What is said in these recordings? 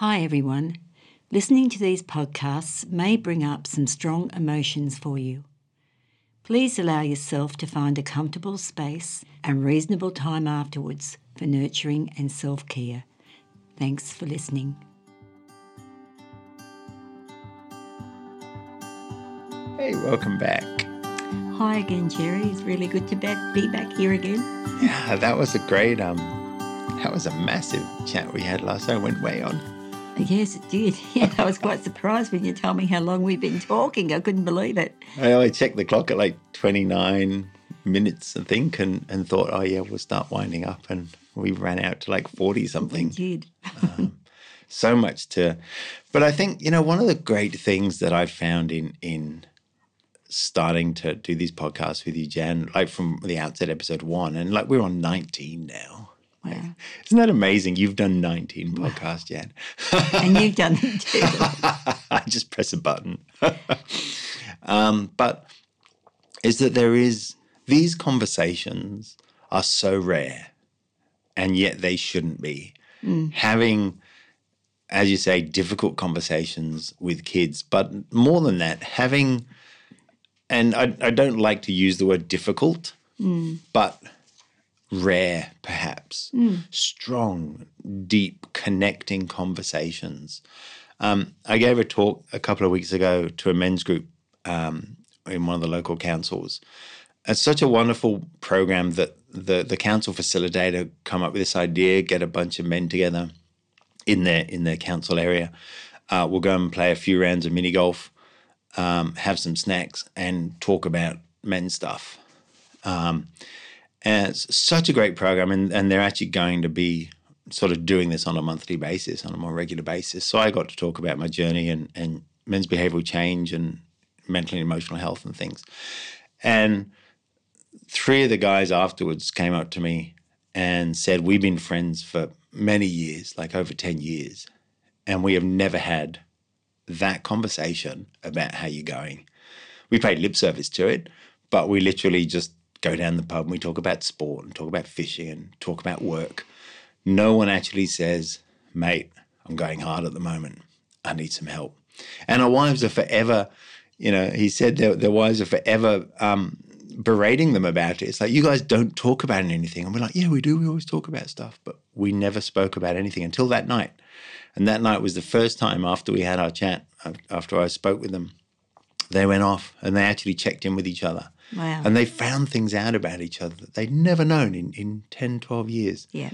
Hi, everyone. Listening to these podcasts may bring up some strong emotions for you. Please allow yourself to find a comfortable space and reasonable time afterwards for nurturing and self care. Thanks for listening. Hey, welcome back. Hi again, Jerry. It's really good to be back here again. Yeah, that was a great um that was a massive chat we had last night. Went way on. Yes, it did. Yeah, I was quite surprised when you told me how long we've been talking. I couldn't believe it. I only checked the clock at like 29 minutes, I think, and, and thought, oh, yeah, we'll start winding up. And we ran out to like 40 something. We did. um, so much to. But I think, you know, one of the great things that I've found in, in starting to do these podcasts with you, Jan, like from the outset, episode one, and like we're on 19 now. Wow. Isn't that amazing? You've done 19 podcasts, yet. and you've done them too. I just press a button. um, but is that there is these conversations are so rare and yet they shouldn't be. Mm. Having, as you say, difficult conversations with kids, but more than that, having, and I, I don't like to use the word difficult, Mm. but rare, perhaps, strong, deep, connecting conversations. Um, I gave a talk a couple of weeks ago to a men's group um, in one of the local councils. It's such a wonderful program that the the council facilitator come up with this idea, get a bunch of men together in their in their council area. Uh, we'll go and play a few rounds of mini golf, um, have some snacks, and talk about men's stuff. Um, and it's such a great program, and, and they're actually going to be sort of doing this on a monthly basis, on a more regular basis. So I got to talk about my journey and, and men's behavioral change and mental and emotional health and things. And three of the guys afterwards came up to me and said, We've been friends for many years, like over 10 years, and we have never had that conversation about how you're going. We paid lip service to it, but we literally just go down the pub and we talk about sport and talk about fishing and talk about work. No one actually says, mate, I'm going hard at the moment. I need some help. And our wives are forever, you know, he said their, their wives are forever um, berating them about it. It's like, you guys don't talk about anything. And we're like, yeah, we do. We always talk about stuff. But we never spoke about anything until that night. And that night was the first time after we had our chat, after I spoke with them, they went off and they actually checked in with each other. Wow. And they found things out about each other that they'd never known in, in 10, 12 years. yeah.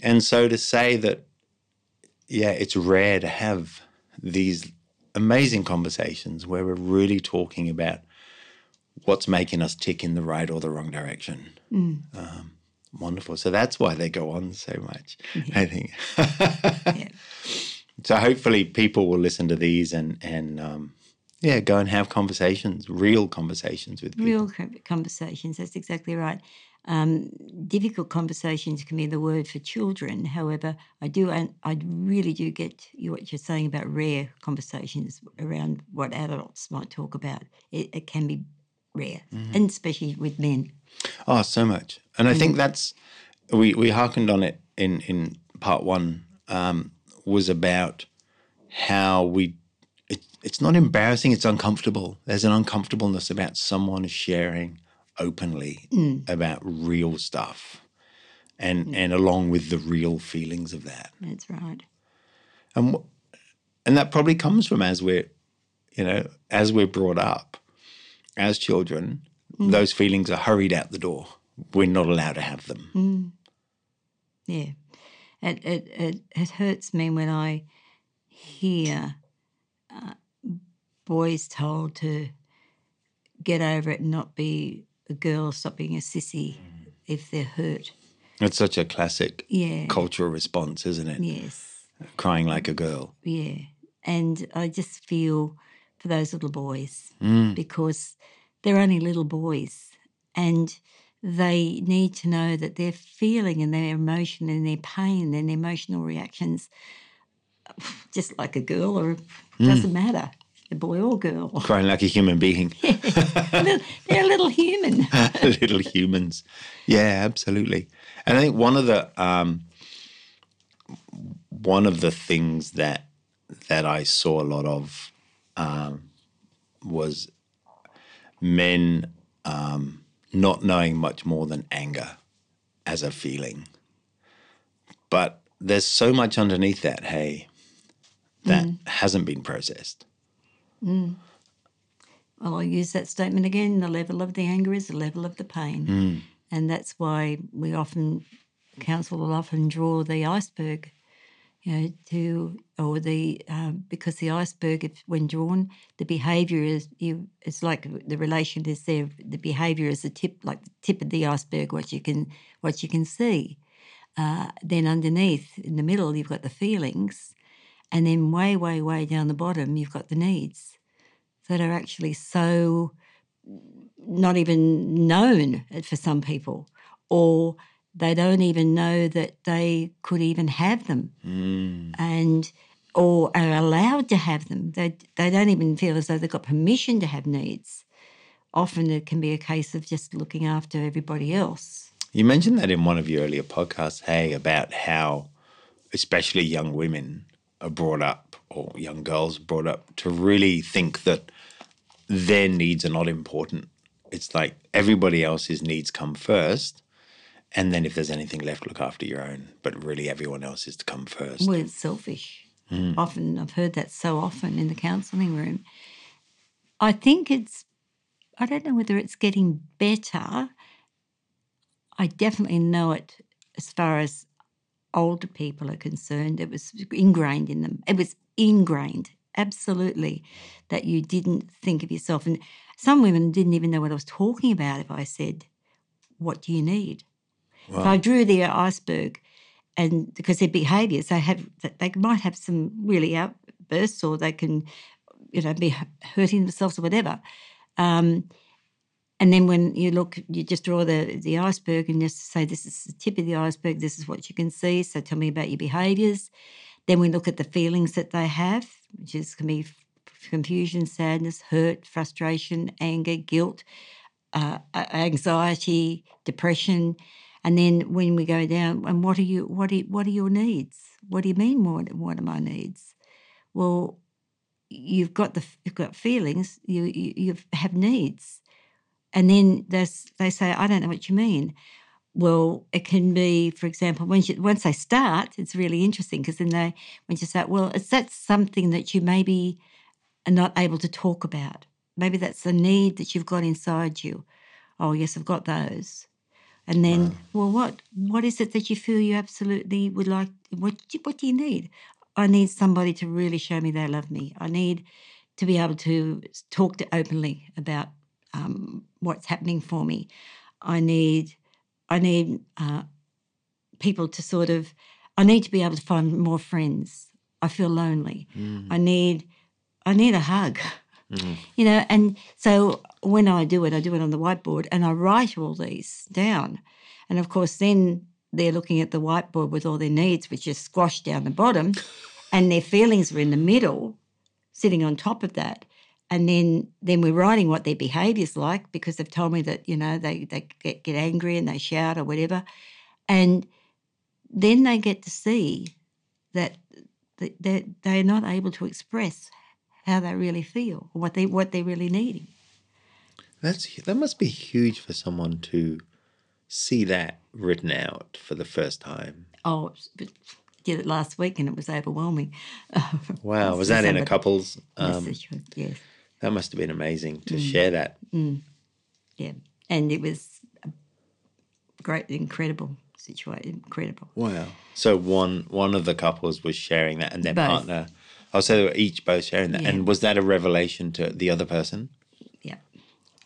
And so to say that, yeah, it's rare to have these amazing conversations where we're really talking about what's making us tick in the right or the wrong direction. Um, wonderful. So that's why they go on so much, I think. Yeah. So hopefully people will listen to these and and um, yeah, go and have conversations, real conversations with people. Real conversations, that's exactly right. Um, difficult conversations can be the word for children. However, I do, and I really do get you what you're saying about rare conversations around what adults might talk about. It, it can be rare, and especially with men. Oh, so much. And I think that's we we hearkened on it in in part one um, was about how we. It, it's not embarrassing. It's uncomfortable. There's an uncomfortableness about someone sharing openly mm. about real stuff, and and along with the real feelings of that. That's right. and and that probably comes from as we're you know as we're brought up as children mm. those feelings are hurried out the door we're not allowed to have them mm. Yeah. It, it, it, it hurts me when I hear uh, boys told to get over it and not be a girl, stop being a sissy if they're hurt. it's such a classic Yeah. cultural response isn't it Yes. crying like a girl Yeah. And I just feel for those little boys because they're only little boys and they need to know that their feeling and their emotion and their pain and their emotional reactions, just like a girl or doesn't matter, a boy or girl. crying like a human being they're a little human. little humans yeah absolutely and i think one of the um one of the things that that I saw a lot of um, was men um, not knowing much more than anger as a feeling. But there's so much underneath that, hey, that hasn't been processed. Well, I'll use that statement again. The level of the anger is the level of the pain. And that's why we often, counsel will often draw the iceberg, you know, to, or the, um, because the iceberg, if, when drawn, the behaviour is, you, it's like the relation is there, the behaviour is the tip, like the tip of the iceberg, what you can, what you can see. Uh, then underneath, in the middle, you've got the feelings. And then way, way, way down the bottom, you've got the needs that are actually so not even known for some people, or they don't even know that they could even have them, mm. and or are allowed to have them. They they don't even feel as though they've got permission to have needs. Often it can be a case of just looking after everybody else. You mentioned that in one of your earlier podcasts, hey, about how especially young women are brought up or young girls brought up to really think that their needs are not important. It's like everybody else's needs come first. And then if there's anything left, look after your own. But really, everyone else is to come first. Well, it's selfish. Hmm. Often, I've heard that so often in the counselling room. I think it's, I don't know whether it's getting better. I definitely know it as far as older people are concerned. It was ingrained in them. It was ingrained, absolutely, that you didn't think of yourself. And some women didn't even know what I was talking about if I said, What do you need? If I drew the iceberg, and because their behaviours, they have they might have some really outbursts, or they can, you know, be hurting themselves or whatever. Um, and then when you look, you just draw the the iceberg and just say this is the tip of the iceberg. This is what you can see. So tell me about your behaviours. Then we look at the feelings that they have, which is can be confusion, sadness, hurt, frustration, anger, guilt, uh, anxiety, depression. And then when we go down, and what are you? What are what are your needs? What do you mean? What what are my needs? Well, you've got the you've got feelings. You you, you have needs, and then they say, I don't know what you mean. Well, it can be, for example, when you, once they start, it's really interesting because then they when you start, well, is that something that you maybe are not able to talk about? Maybe that's a need that you've got inside you. Oh, yes, I've got those. And then, well, what what is it that you feel you absolutely would like? What do- what do you need? I need somebody to really show me they love me. I need to be able to talk to openly about um, what's happening for me. I need I need uh, people to sort of I need to be able to find more friends. I feel lonely. I need I need a hug. You know, and so when I do it, I do it on the whiteboard and I write all these down. And of course, then they're looking at the whiteboard with all their needs, which is squashed down the bottom, and their feelings are in the middle, sitting on top of that. And then, then we're writing what their behaviour's like because they've told me that, you know, they, they get, get angry and they shout or whatever. And then they get to see that that that they're not able to express how they really feel or what they what they're really needing. That's that must be huge for someone to see that written out for the first time. Oh, but did it last week and it was overwhelming. Wow, was that in a couple's? Um, yes, that must have been amazing to mm. share that. Mm. yeah, and it was a great, incredible situation, incredible. Wow. So one one of the couples was sharing that, and their Both. partner. Oh, so they were each both sharing that. Yeah. And was that a revelation to the other person? Yeah.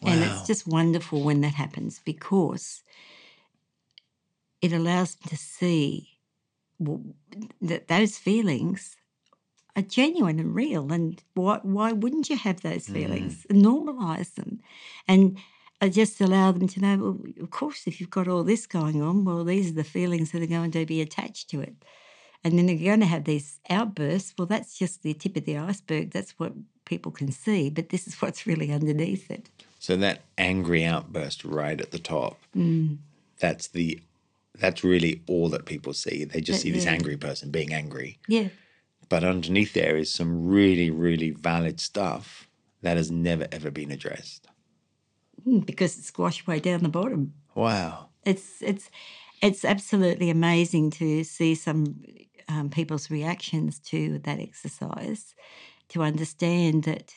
And it's just wonderful when that happens because it allows them to see that those feelings are genuine and real. And why, why wouldn't you have those feelings and normalize them? And I just allow them to know, well, of course, if you've got all this going on, well, these are the feelings that are going to be attached to it. And then you're going to have these outbursts. Well, that's just the tip of the iceberg. That's what people can see, but this is what's really underneath it. So that angry outburst right at the top. Mm. That's the that's really all that people see. They just That- see this yeah. angry person being angry. Yeah. But underneath there is some really, really valid stuff that has never, ever been addressed. Mm, Because it's squashed way down the bottom. Wow. It's it's it's absolutely amazing to see some um, people's reactions to that exercise, to understand that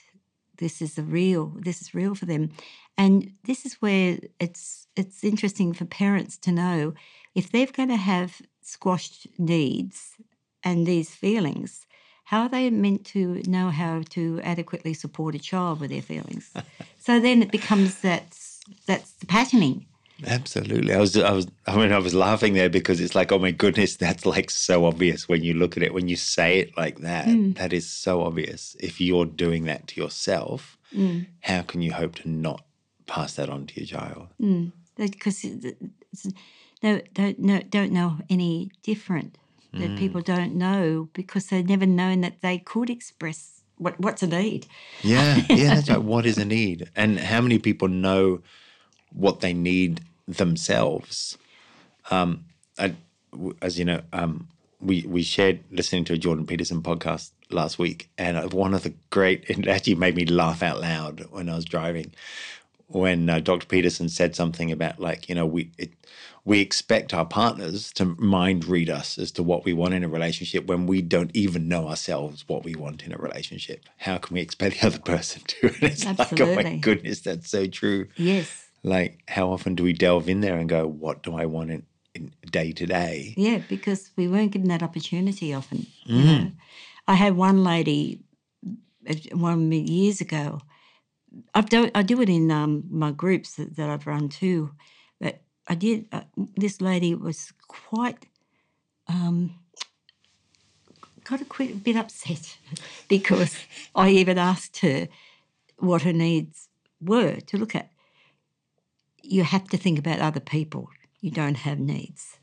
this is a real this is real for them, and this is where it's it's interesting for parents to know if they're going to have squashed needs and these feelings. How are they meant to know how to adequately support a child with their feelings? so then it becomes that's that's the patterning. Absolutely. I was I was I mean I was laughing there because it's like, oh my goodness, that's like so obvious when you look at it, when you say it like that. Mm. That is so obvious. If you're doing that to yourself, mm. how can you hope to not pass that on to your child? Mm. because it's, no, don't know don't know any different. That people don't know because they've never known that they could express what what's a need. Yeah, yeah, that's right. What is a need? And how many people know what they need themselves? Um, I, as you know, um, we we shared listening to a Jordan Peterson podcast last week, and one of the great it actually made me laugh out loud when I was driving. When uh, Dr. Peterson said something about like you know we it, we expect our partners to mind read us as to what we want in a relationship when we don't even know ourselves what we want in a relationship. How can we expect the other person to? And it's like, oh my goodness, that's so true. Yes, Like, how often do we delve in there and go, what do I want in, in day to day? yeah, because we weren't given that opportunity often. You know? I had one lady uh, one years ago. I've do, I do it in um, my groups that, that I've run too, I did. Uh, this lady was quite um, got a quite a bit upset because I even asked her what her needs were to look at. You have to think about other people. You don't have needs.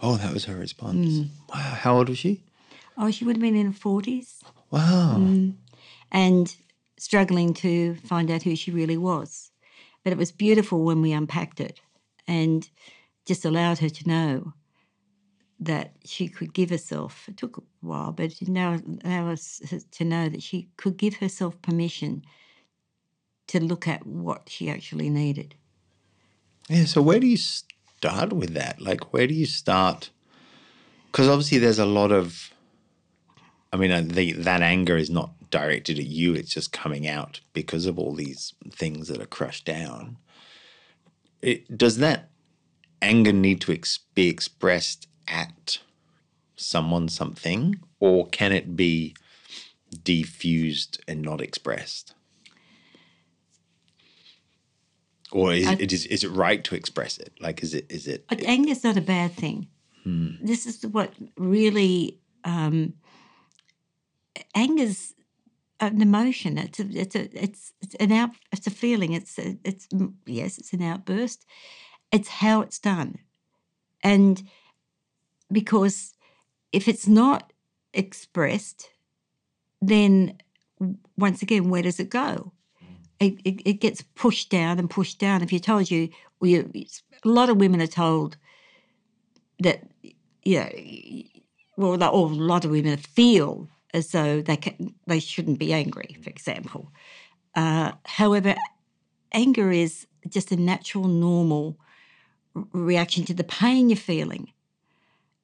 Oh, that was her response. Wow. How old was she? Oh, she would have been in her forties Wow. and struggling to find out who she really was. But it was beautiful when we unpacked it and just allowed her to know that she could give herself. It took a while, but now allow us to know that she could give herself permission to look at what she actually needed. Yeah. So, where do you start with that? Like, where do you start? Because obviously, there's a lot of, I mean, uh, the, that anger is not directed at you, it's just coming out because of all these things that are crushed down. It, does that anger need to ex- be expressed at someone, something, or can it be diffused and not expressed? Or is, it is, is it right to express it? Like, is it, is it, But anger's not a bad thing. This is what really um, anger's an emotion. It's a, it's a, it's it's an out. It's a feeling. It's a, it's mm, yes, it's an outburst. It's how it's done, and because if it's not expressed, then once again, where does it go? It, it, it gets pushed down and pushed down. If you're told you, well, you, it's- a lot of women are told that, you know, well, a lot of women feel as though they can, they shouldn't be angry, for example. Uh, however, anger is just a natural, normal reaction to the pain you're feeling,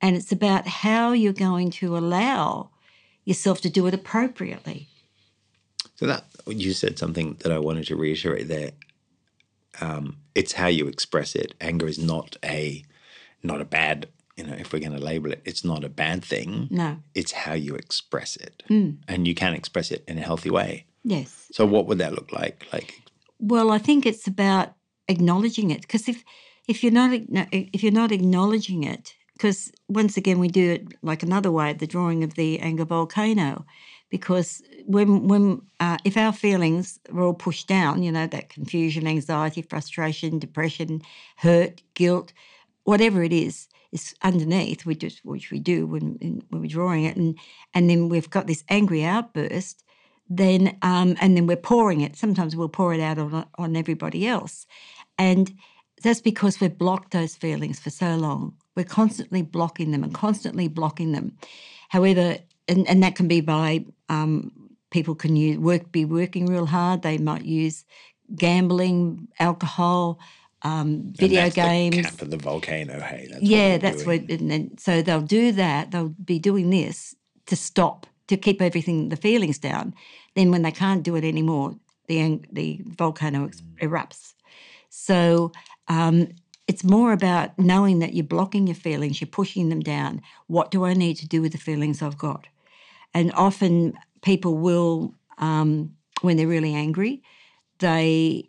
and it's about how you're going to allow yourself to do it appropriately. So that you said something that I wanted to reiterate there. Um, it's how you express it. Anger is not a not a bad. You know, if we're going to label it, it's not a bad thing. No, It's how you express it, Mm. and you can express it in a healthy way. yes. So, what would that look like? Like, Well, I think it's about acknowledging it because if if you're not if you're not acknowledging it, because once again we do it like another way, the drawing of the anger volcano, because when when uh, if our feelings are all pushed down, you know that confusion, anxiety, frustration, depression, hurt, guilt, whatever it is, is underneath. We just which we do when when we're drawing it, and and then we've got this angry outburst then um, and then we're pouring it. Sometimes we'll pour it out on on everybody else, and that's because we've blocked those feelings for so long. We're constantly blocking them and constantly blocking them. However, and, and that can be by um, people can use work be working real hard. They might use gambling, alcohol, um, video games. The cap of the volcano. Hey, that's yeah, what that's doing. what. And then, so they'll do that. They'll be doing this to stop to keep everything the feelings down. Then when they can't do it anymore, the the volcano ex- erupts. So um, it's more about knowing that you're blocking your feelings, you're pushing them down. What do I need to do with the feelings I've got? And often people will, um, when they're really angry, they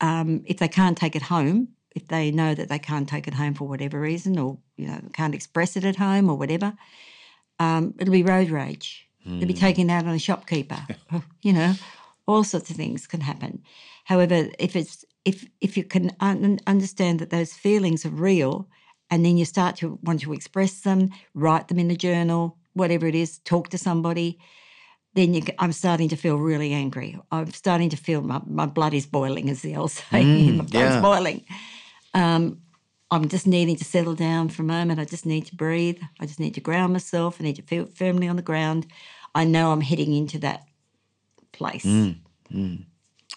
um, if they can't take it home, if they know that they can't take it home for whatever reason, or you know can't express it at home or whatever, um, it'll be road rage. Mm. They'll be taken out on a shopkeeper. you know, all sorts of things can happen. However, if it's if if you can un- understand that those feelings are real, and then you start to want to express them, write them in a journal, whatever it is, talk to somebody, then you, I'm starting to feel really angry. I'm starting to feel my, my blood is boiling, as the old say, Mm, my blood's yeah. boiling. Um, I'm just needing to settle down for a moment. I just need to breathe. I just need to ground myself. I need to feel firmly on the ground. I know I'm heading into that place. Mm.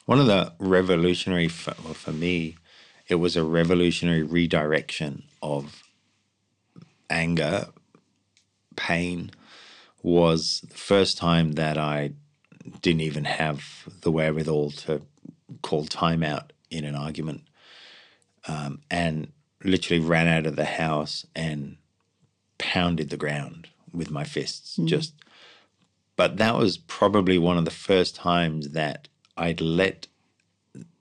One of the revolutionary, for, well, for me, it was a revolutionary redirection of anger, pain, was the first time that I didn't even have the wherewithal to call time out in an argument um, and literally ran out of the house and pounded the ground with my fists. Just, but that was probably one of the first times that I'd let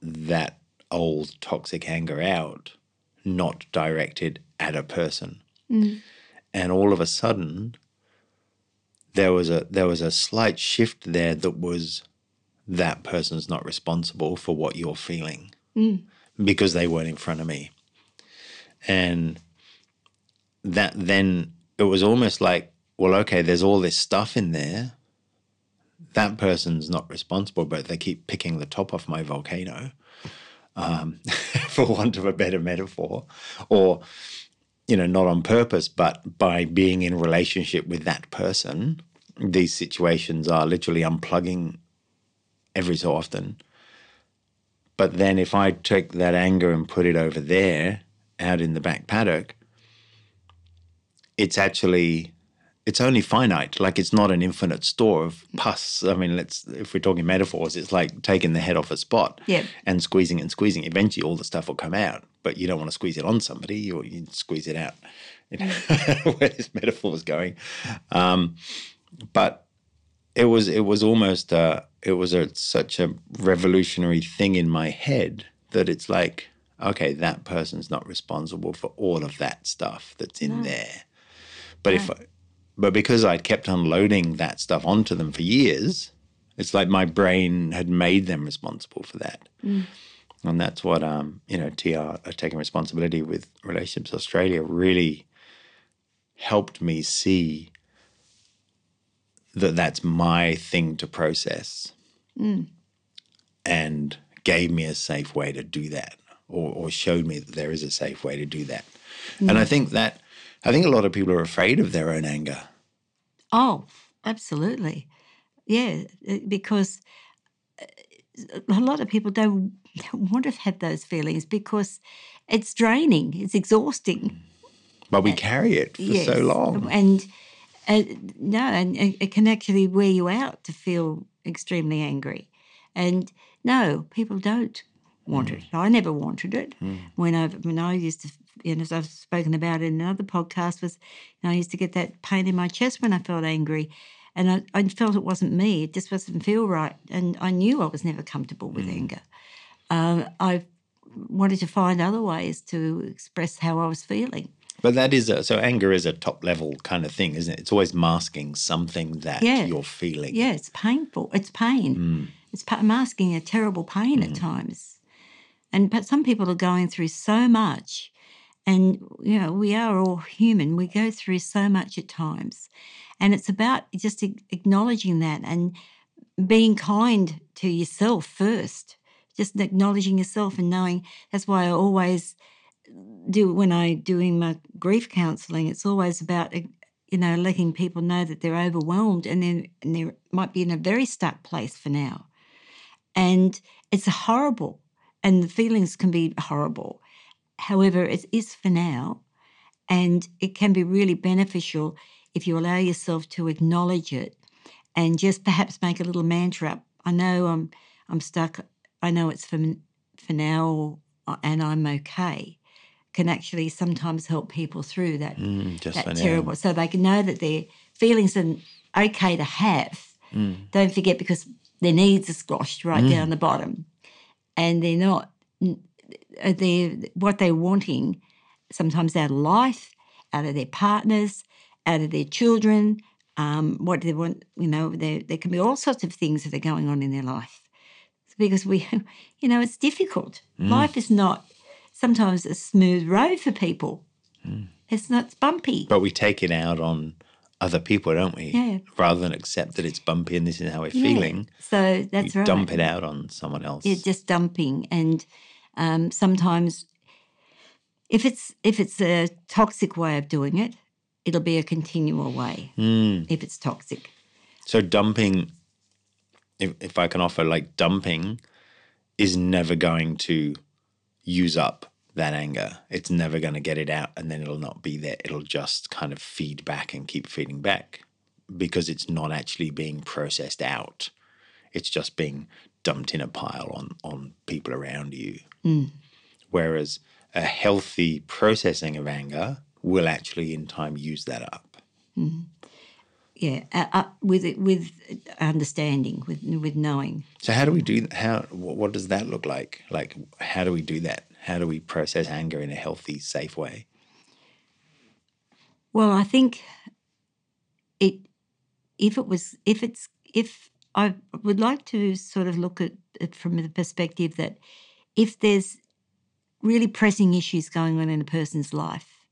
that old toxic anger out, not directed at a person. And all of a sudden, there was a there was a slight shift there that was that person's not responsible for what you're feeling because they weren't in front of me. And that then it was almost like, well, okay, there's all this stuff in there. That person's not responsible, but they keep picking the top off my volcano, um, for want of a better metaphor, or you know, not on purpose, but by being in relationship with that person, these situations are literally unplugging every so often. But then if I take that anger and put it over there out in the back paddock, it's actually it's only finite. Like it's not an infinite store of pus. I mean, let's if we're talking metaphors, it's like taking the head off a spot Yep. and squeezing and squeezing. Eventually, all the stuff will come out, but you don't want to squeeze it on somebody. You, you squeeze it out. You know where this metaphor is going, um, but it was it was almost uh, it was a, such a revolutionary thing in my head that it's like okay, that person's not responsible for all of that stuff that's in there. But if, I, but because I'd kept unloading that stuff onto them for years, it's like my brain had made them responsible for that. And that's what um, you know, TR uh, taking responsibility with Relationships Australia really helped me see that that's my thing to process, and gave me a safe way to do that, or, or showed me that there is a safe way to do that. And I think that I think a lot of people are afraid of their own anger. Oh, absolutely. Yeah, uh, because uh, a lot of people don't, don't want to have those feelings because it's draining, it's exhausting. But we carry it for so long. And uh, no, and it can actually wear you out to feel extremely angry. And no, people don't want it. I never wanted it. When I when I used to, you know, as I've spoken about in another podcast, was you know, I used to get that pain in my chest when I felt angry. And I, I felt it wasn't me. It just doesn't feel right. And I knew I was never comfortable with anger. Um, I wanted to find other ways to express how I was feeling. But that is a, so anger is a top level kind of thing, isn't it? It's always masking something that Yeah. you're feeling. Yeah, it's painful. It's pain. Hmm. It's pa- masking a terrible pain at hmm. times. And but some people are going through so much, and you know we are all human. We go through so much at times, and it's about just acknowledging that and being kind to yourself first. Just acknowledging yourself and knowing that's why I always do when I doing my grief counselling, it's always about uh, you know letting people know that they're overwhelmed and then and they might be in a very stuck place for now, and it's horrible, and the feelings can be horrible. However, it is for now, and it can be really beneficial if you allow yourself to acknowledge it, and just perhaps make a little mantra up. I know I'm I'm stuck. I know it's for for now, and I'm okay can actually sometimes help people through that, Mm, that terrible. So they can know that their feelings are okay to have. Mm. Don't forget because their needs are squashed right down the bottom, and they're not. They're what they're wanting, sometimes out of life, out of their partners, out of their children. Um, what they want, you know, there there can be all sorts of things that are going on in their life because we, you know, it's difficult. Mm. Life is not sometimes a smooth road for people. It's not it's bumpy. But we take it out on other people, don't we? Yeah. Rather than accept that it's bumpy and this is how we're Yeah. feeling, So that's we right. dump it out on someone else. Yeah, just dumping, and um, sometimes if it's if it's a toxic way of doing it, it'll be a continual way. Mm. If it's toxic, So dumping, if, if I can offer, like dumping is never going to use up that anger. It's never going to get it out and then it'll not be there. It'll just kind of feed back and keep feeding back because it's not actually being processed out. It's just being dumped in a pile on, on people around you. Whereas a healthy processing of anger will actually in time use that up. yeah, uh, uh, with with understanding, with with knowing. So how do we do that? How what, what does that look like? Like how do we do that? How do we process anger in a healthy, safe way? Well, I think it if it was if it's if I would like to sort of look at it from the perspective that if there's really pressing issues going on in a person's life,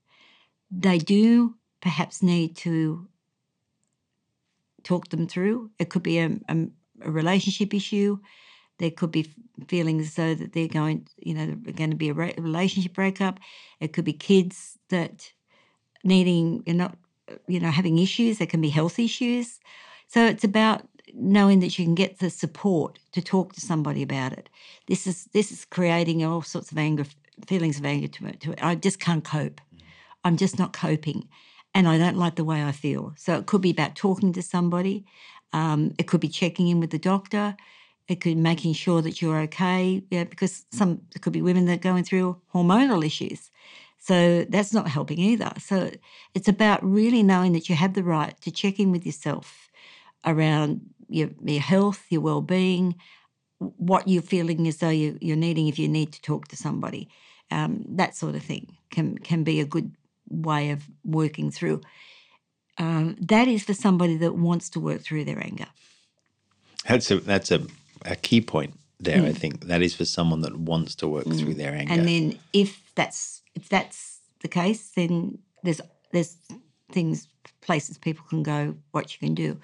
they do perhaps need to talk them through. It could be a, a, a relationship issue. There could be feeling as though that they're going, you know, they're going to be a relationship breakup. It could be kids that needing, you're not, you know, having issues. There can be health issues. So it's about knowing that you can get the support to talk to somebody about it. This is this is creating all sorts of anger, feelings of anger to it. To it. I just can't cope. I'm just not coping, and I don't like the way I feel. So it could be about talking to somebody. Um, it could be checking in with the doctor. It could be making sure that you're okay. Yeah, because some there could be women that are going through hormonal issues. So that's not helping either. So it's about really knowing that you have the right to check in with yourself around your, your health, your well-being, what you're feeling as though you, you're needing if you need to talk to somebody. Um, that sort of thing can can be a good way of working through. Um, that is for somebody that wants to work through their anger. That's a that's a, a key point there. I hmm. think that is for someone that wants to work hmm. through their anger. And then if that's if that's the case, then there's there's things places people can go what you can do.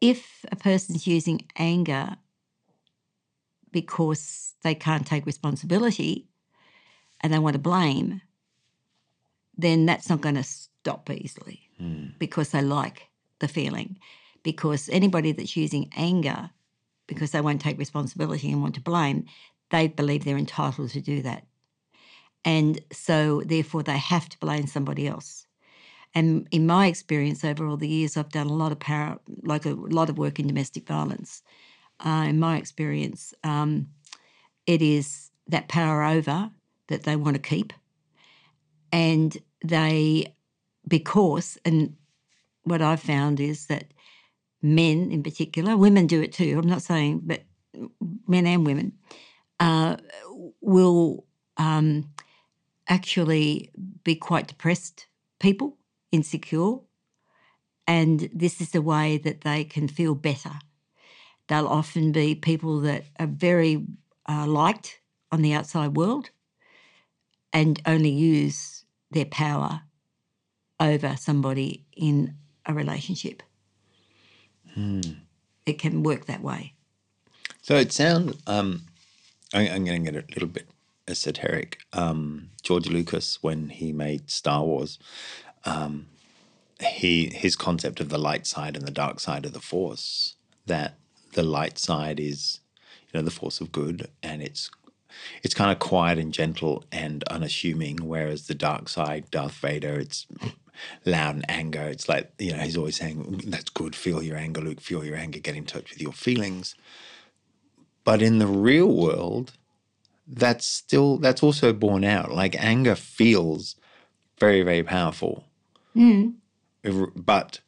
If a person's using anger because they can't take responsibility and they want to blame, then that's not going to stop easily hmm. because they like the feeling. Because anybody that's using anger because they won't take responsibility and want to blame, they believe they're entitled to do that. And so, therefore, they have to blame somebody else. And in my experience over all the years, I've done a lot of power, like a lot of work in domestic violence. Uh, in my experience, um, it is that power over that they want to keep. And they, because, and what I've found is that men in particular, women do it too, I'm not saying, but men and women, uh, will um, actually be quite depressed people, insecure. And this is the way that they can feel better. They'll often be people that are very uh, liked on the outside world and only use their power over somebody in a relationship. It can work that way. So it sounds. Um, I'm going to get a little bit esoteric. Um, George Lucas, when he made Star Wars, um, he his concept of the light side and the dark side of the Force. That the light side is, you know, the force of good, and it's it's kind of quiet and gentle and unassuming. Whereas the dark side, Darth Vader, it's loud and anger. It's like you know he's always saying, "That's good. Feel your anger, Luke. Feel your anger. Get in touch with your feelings." But in the real world, that's still that's also borne out. Like anger feels very very powerful, Mm. but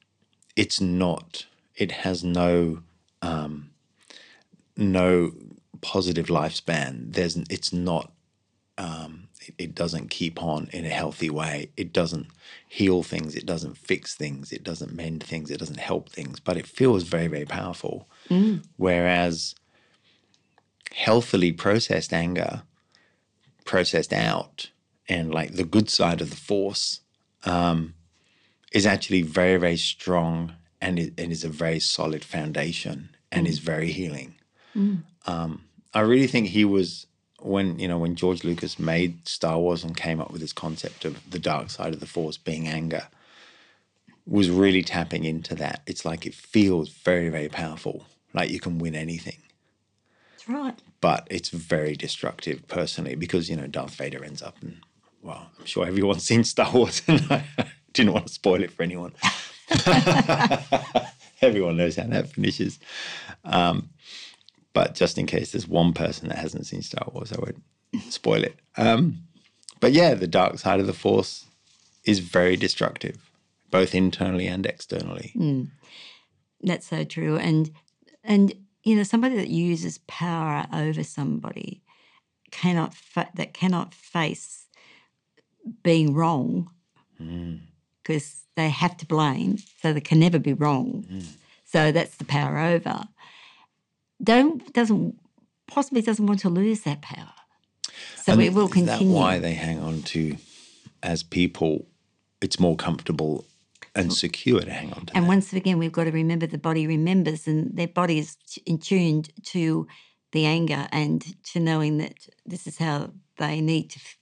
it's not. It has no um, no positive lifespan. There's it's not. Um, it, it doesn't keep on in a healthy way. It doesn't heal things. It doesn't fix things. It doesn't mend things. It doesn't help things. But it feels very very powerful. Whereas healthily processed anger, processed out, and like the good side of the force, um, is actually very, very strong and it, and is a very solid foundation and is very healing. Um, I really think he was when you know when George Lucas made Star Wars and came up with this concept of the dark side of the force being anger was really tapping into that. It's like it feels very, very powerful. Like you can win anything That's right. but it's very destructive personally because you know Darth Vader ends up and well, I'm sure everyone's seen Star Wars and I didn't want to spoil it for anyone. Everyone knows how that finishes. Um, but just in case there's one person that hasn't seen Star Wars, I won't spoil it. Um, but yeah, the dark side of the Force is very destructive, both internally and externally. Hmm. That's so true. And and you know, somebody that uses power over somebody cannot fa- that cannot face being wrong hmm. because they have to blame, so they can never be wrong. Hmm. So that's the power over. Don't doesn't possibly doesn't want to lose that power. So And it will is continue. that why they hang on to, as people, it's more comfortable and secure to hang on to And that. once again, we've got to remember the body remembers, and their body is t- in tuned to the anger and to knowing that this is how they need to. f-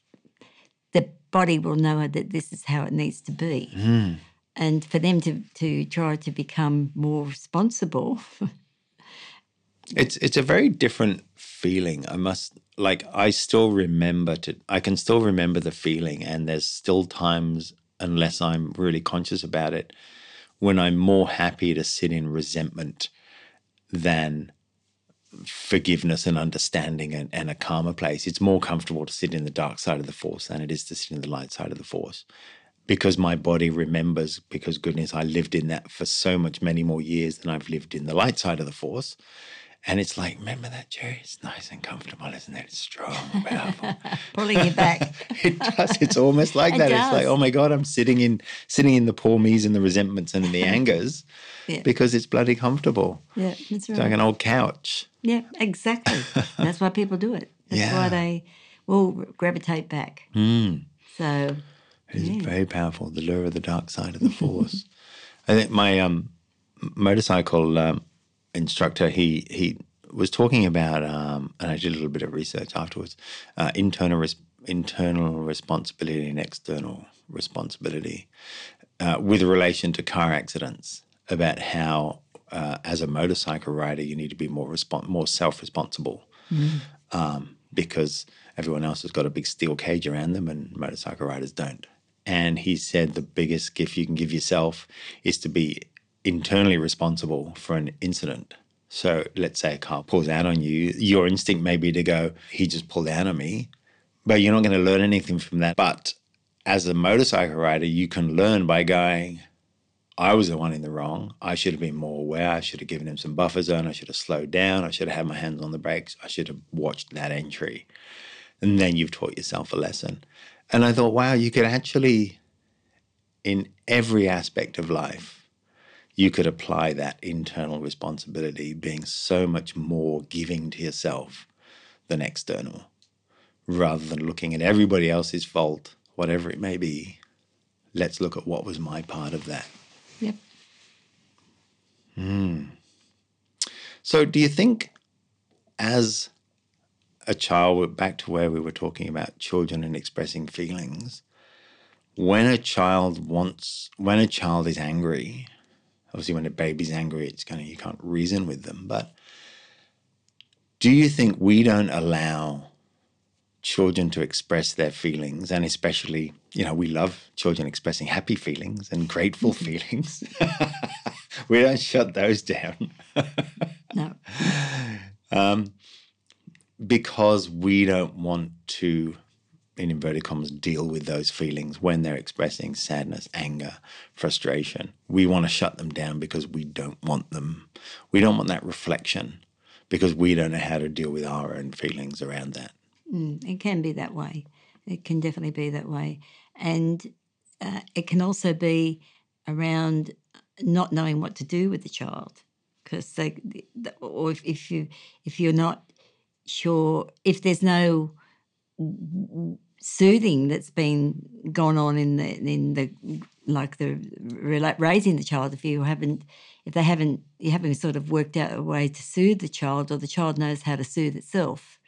The body will know that this is how it needs to be, Mm. and for them to to try to become more responsible. It's it's a very different feeling. I must like I still remember to I can still remember the feeling and there's still times unless I'm really conscious about it when I'm more happy to sit in resentment than forgiveness and understanding and, and a calmer place. It's more comfortable to sit in the dark side of the force than it is to sit in the light side of the force. Because my body remembers, because goodness, I lived in that for so much many more years than I've lived in the light side of the force. And it's like, remember that, Jerry? It's nice and comfortable, isn't it? It's strong, powerful. Pulling you back. it does. It's almost like It that. It's like, oh my God, I'm sitting in sitting in the poor me's and the resentments and the angers Yeah. because it's bloody comfortable. Yeah, that's It's like an old couch. Yeah, exactly. That's why people do it. That's Yeah. why they will gravitate back. Mm. So It is Yeah. very powerful. The lure of the dark side of the force. I think my um, motorcycle um, instructor he he was talking about, um, and I did a little bit of research afterwards. Uh, internal res- internal responsibility and external responsibility uh, with relation to car accidents. About how, uh, as a motorcycle rider, you need to be more respon- more self responsible um, because everyone else has got a big steel cage around them and motorcycle riders don't. And he said the biggest gift you can give yourself is to be internally responsible for an incident. So let's say a car pulls out on you, your instinct may be to go, he just pulled out on me, but you're not going to learn anything from that. But as a motorcycle rider, you can learn by going, I was the one in the wrong. I should have been more aware. I should have given him some buffer zone. I should have slowed down. I should have had my hands on the brakes. I should have watched that entry. And then you've taught yourself a lesson. And I thought, wow, you could actually, in every aspect of life, you could apply that internal responsibility, being so much more giving to yourself than external, rather than looking at everybody else's fault, whatever it may be. Let's look at what was my part of that. yep. Hmm. So, do you think, as a child, back to where we were talking about children and expressing feelings, when a child wants, when a child is angry, obviously when a baby's angry, it's kind of, you can't reason with them. But do you think we don't allow children to express their feelings and especially you know we love children expressing happy feelings and grateful feelings we don't shut those down No. um, because we don't want to in inverted commas deal with those feelings when they're expressing sadness anger frustration we want to shut them down because we don't want them we don't want that reflection because we don't know how to deal with our own feelings around that Mm, it can be that way. It can definitely be that way. And uh, it can also be around not knowing what to do with the child. Because they, or if, if you if you're not sure, if there's no soothing that's been gone on in the in the like the raising the child, if you haven't if they haven't you haven't sort of worked out a way to soothe the child, or the child knows how to soothe itself,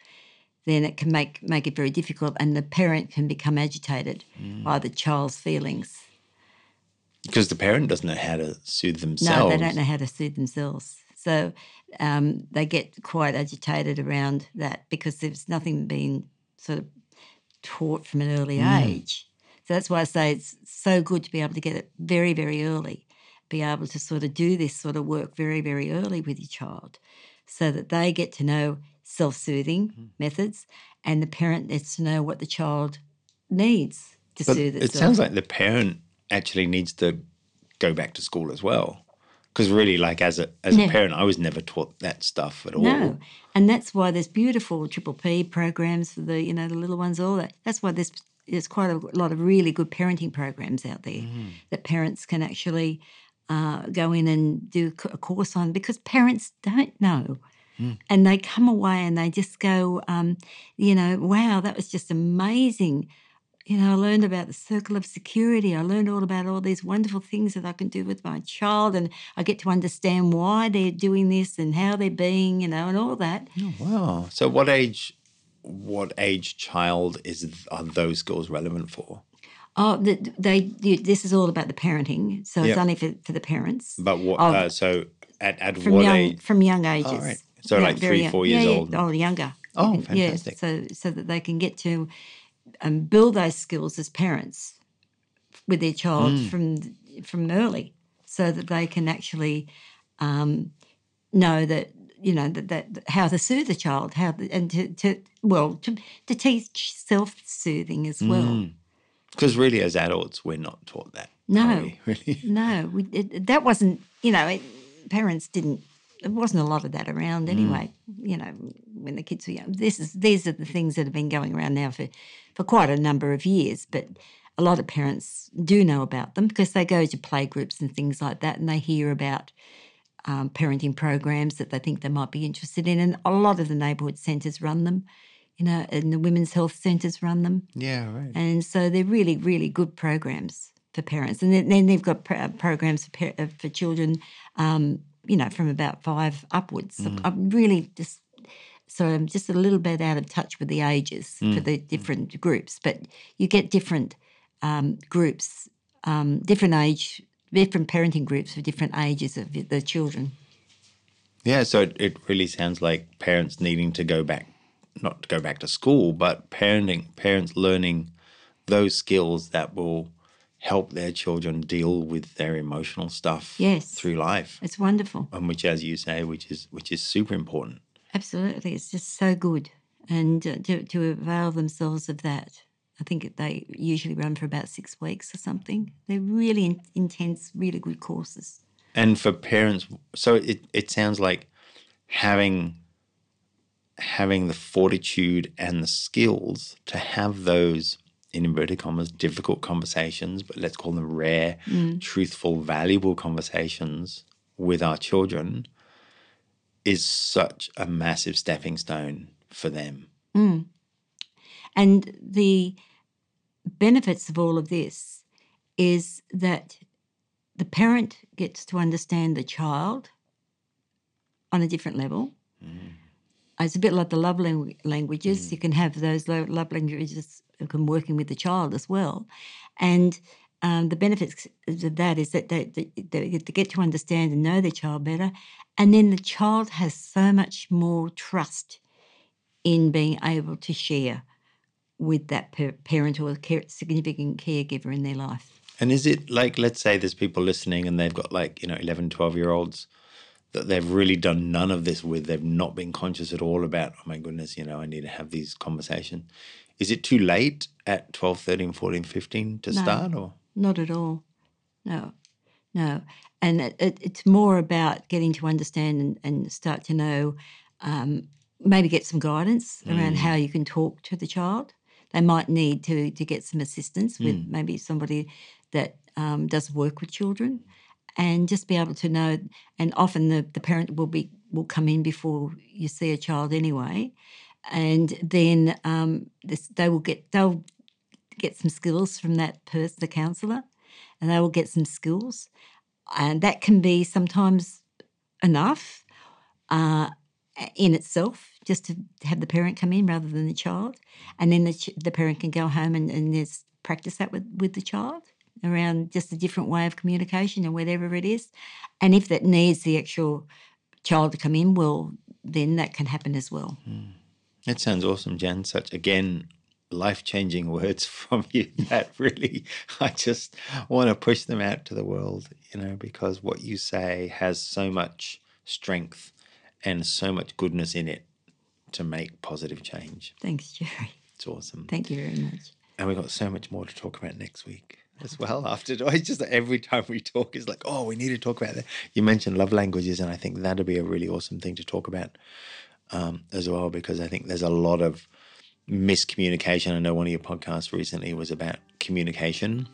then it can make make it very difficult, and the parent can become agitated mm. by the child's feelings. Because the parent doesn't know how to soothe themselves. No, they don't know how to soothe themselves. So um, they get quite agitated around that because there's nothing being sort of taught from an early mm. age. So that's why I say it's so good to be able to get it very, very early, be able to sort of do this sort of work very, very early with your child so that they get to know self soothing mm-hmm. methods, and the parent needs to know what the child needs to but soothe itself. It sounds like the parent actually needs to go back to school as well. Because really, like as a as a parent, I was never taught that stuff at all. No, and that's why there's beautiful triple P programs for the you know the little ones. All that. That's why there's there's quite a lot of really good parenting programs out there mm. that parents can actually uh, go in and do a course on because parents don't know Mm. And they come away and they just go, um, you know, wow, that was just amazing. You know, I learned about the circle of security. I learned all about all these wonderful things that I can do with my child, and I get to understand why they're doing this and how they're being, you know, and all that. Oh, wow! So, what age, what age child is are those skills relevant for? Oh, they, they this is all about the parenting, so yep. it's only for, for the parents. But what? Of, uh, so at, at from what young, age? From young ages. Oh, right. So yeah, like three, four years yeah, old. Oh, younger. Oh, fantastic. Yeah, so so that they can get to um, build those skills as parents with their child mm. from from early, so that they can actually um, know that you know that, that how to soothe the child, how and to, to well to, to teach self soothing as well. Because mm. really, as adults, we're not taught that. No, we? really. No, we, it, that wasn't. You know, it, parents didn't there wasn't a lot of that around mm. anyway. Mm. You know, when the kids were young. This is these are the things that have been going around now for for quite a number of years, but a lot of parents do know about them because they go to play groups and things like that, and they hear about um, parenting programs that they think they might be interested in, and a lot of the neighbourhood centres run them. You know, and the women's health centres run them. Yeah, right. And so they're really, really good programs for parents, and then, then they've got programs for, for children um, you know, from about five upwards. Mm. I'm really just so I'm just a little bit out of touch with the ages mm. for the different mm. groups, but you get different um, groups, um, different age, different parenting groups for different ages of the children. Yeah, so it, it really sounds like parents needing to go back, not to go back to school, but parenting, parents learning those skills that will help their children deal with their emotional stuff yes. through life. It's wonderful. And which as you say, which is which is super important. Absolutely. It's just so good. And uh, to, to avail themselves of that. I think they usually run for about six weeks or something. They're really in, intense, really good courses. And for parents, so it, it sounds like having having the fortitude and the skills to have those in inverted commas, difficult conversations, but let's call them rare, mm. truthful, valuable conversations with our children is such a massive stepping stone for them. Mm. And the benefits of all of this is that the parent gets to understand the child on a different level. Mm. it's a bit like the love lang- languages. You can have those love languages can working with the child as well, and um, the benefits of that is that they, they, they get to understand and know their child better, and then the child has so much more trust in being able to share with that parent or care, significant caregiver in their life. And is it like, let's say there's people listening and they've got like, you know, 11, 12 year olds that they've really done none of this with. They've not been conscious at all about, oh my goodness, you know, I need to have these conversations. Is it too late at 12, 13, 14, 15 to no, start or? Not at all. No, no. And it, it, it's more about getting to understand and, and start to know, um, maybe get some guidance mm. around how you can talk to the child. They might need to, to get some assistance with mm. maybe somebody that um, does work with children and just be able to know and often the, the parent will be will come in before you see a child anyway and then um, this, they will get they'll get some skills from that person the counselor and they will get some skills and that can be sometimes enough uh, in itself just to have the parent come in rather than the child and then the, the parent can go home and, and practice that with, with the child around just a different way of communication and whatever it is. And if that needs the actual child to come in, well, then that can happen as well. Mm. That sounds awesome, Jan. Such, again, life changing words from you that really, I just want to push them out to the world, you know, because what you say has so much strength and so much goodness in it to make positive change. Thanks, Jerry. It's awesome. Thank you very much. And we've got so much more to talk about next week as well after it's just that every time we talk it's like oh we need to talk about that you mentioned love languages and i think that'd be a really awesome thing to talk about um, as well because i think there's a lot of miscommunication i know one of your podcasts recently was about communication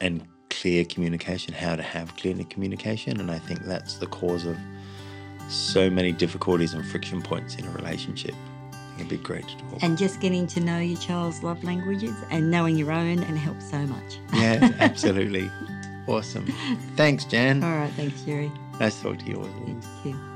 and clear communication how to have clear communication and i think that's the cause of so many difficulties and friction points in a relationship It'd be great to talk. And just getting to know your child's love languages and knowing your own and helps so much. Yeah, absolutely. awesome. Thanks, Jan. All right. Thanks, Jerry. Nice to talk to you. Thank you.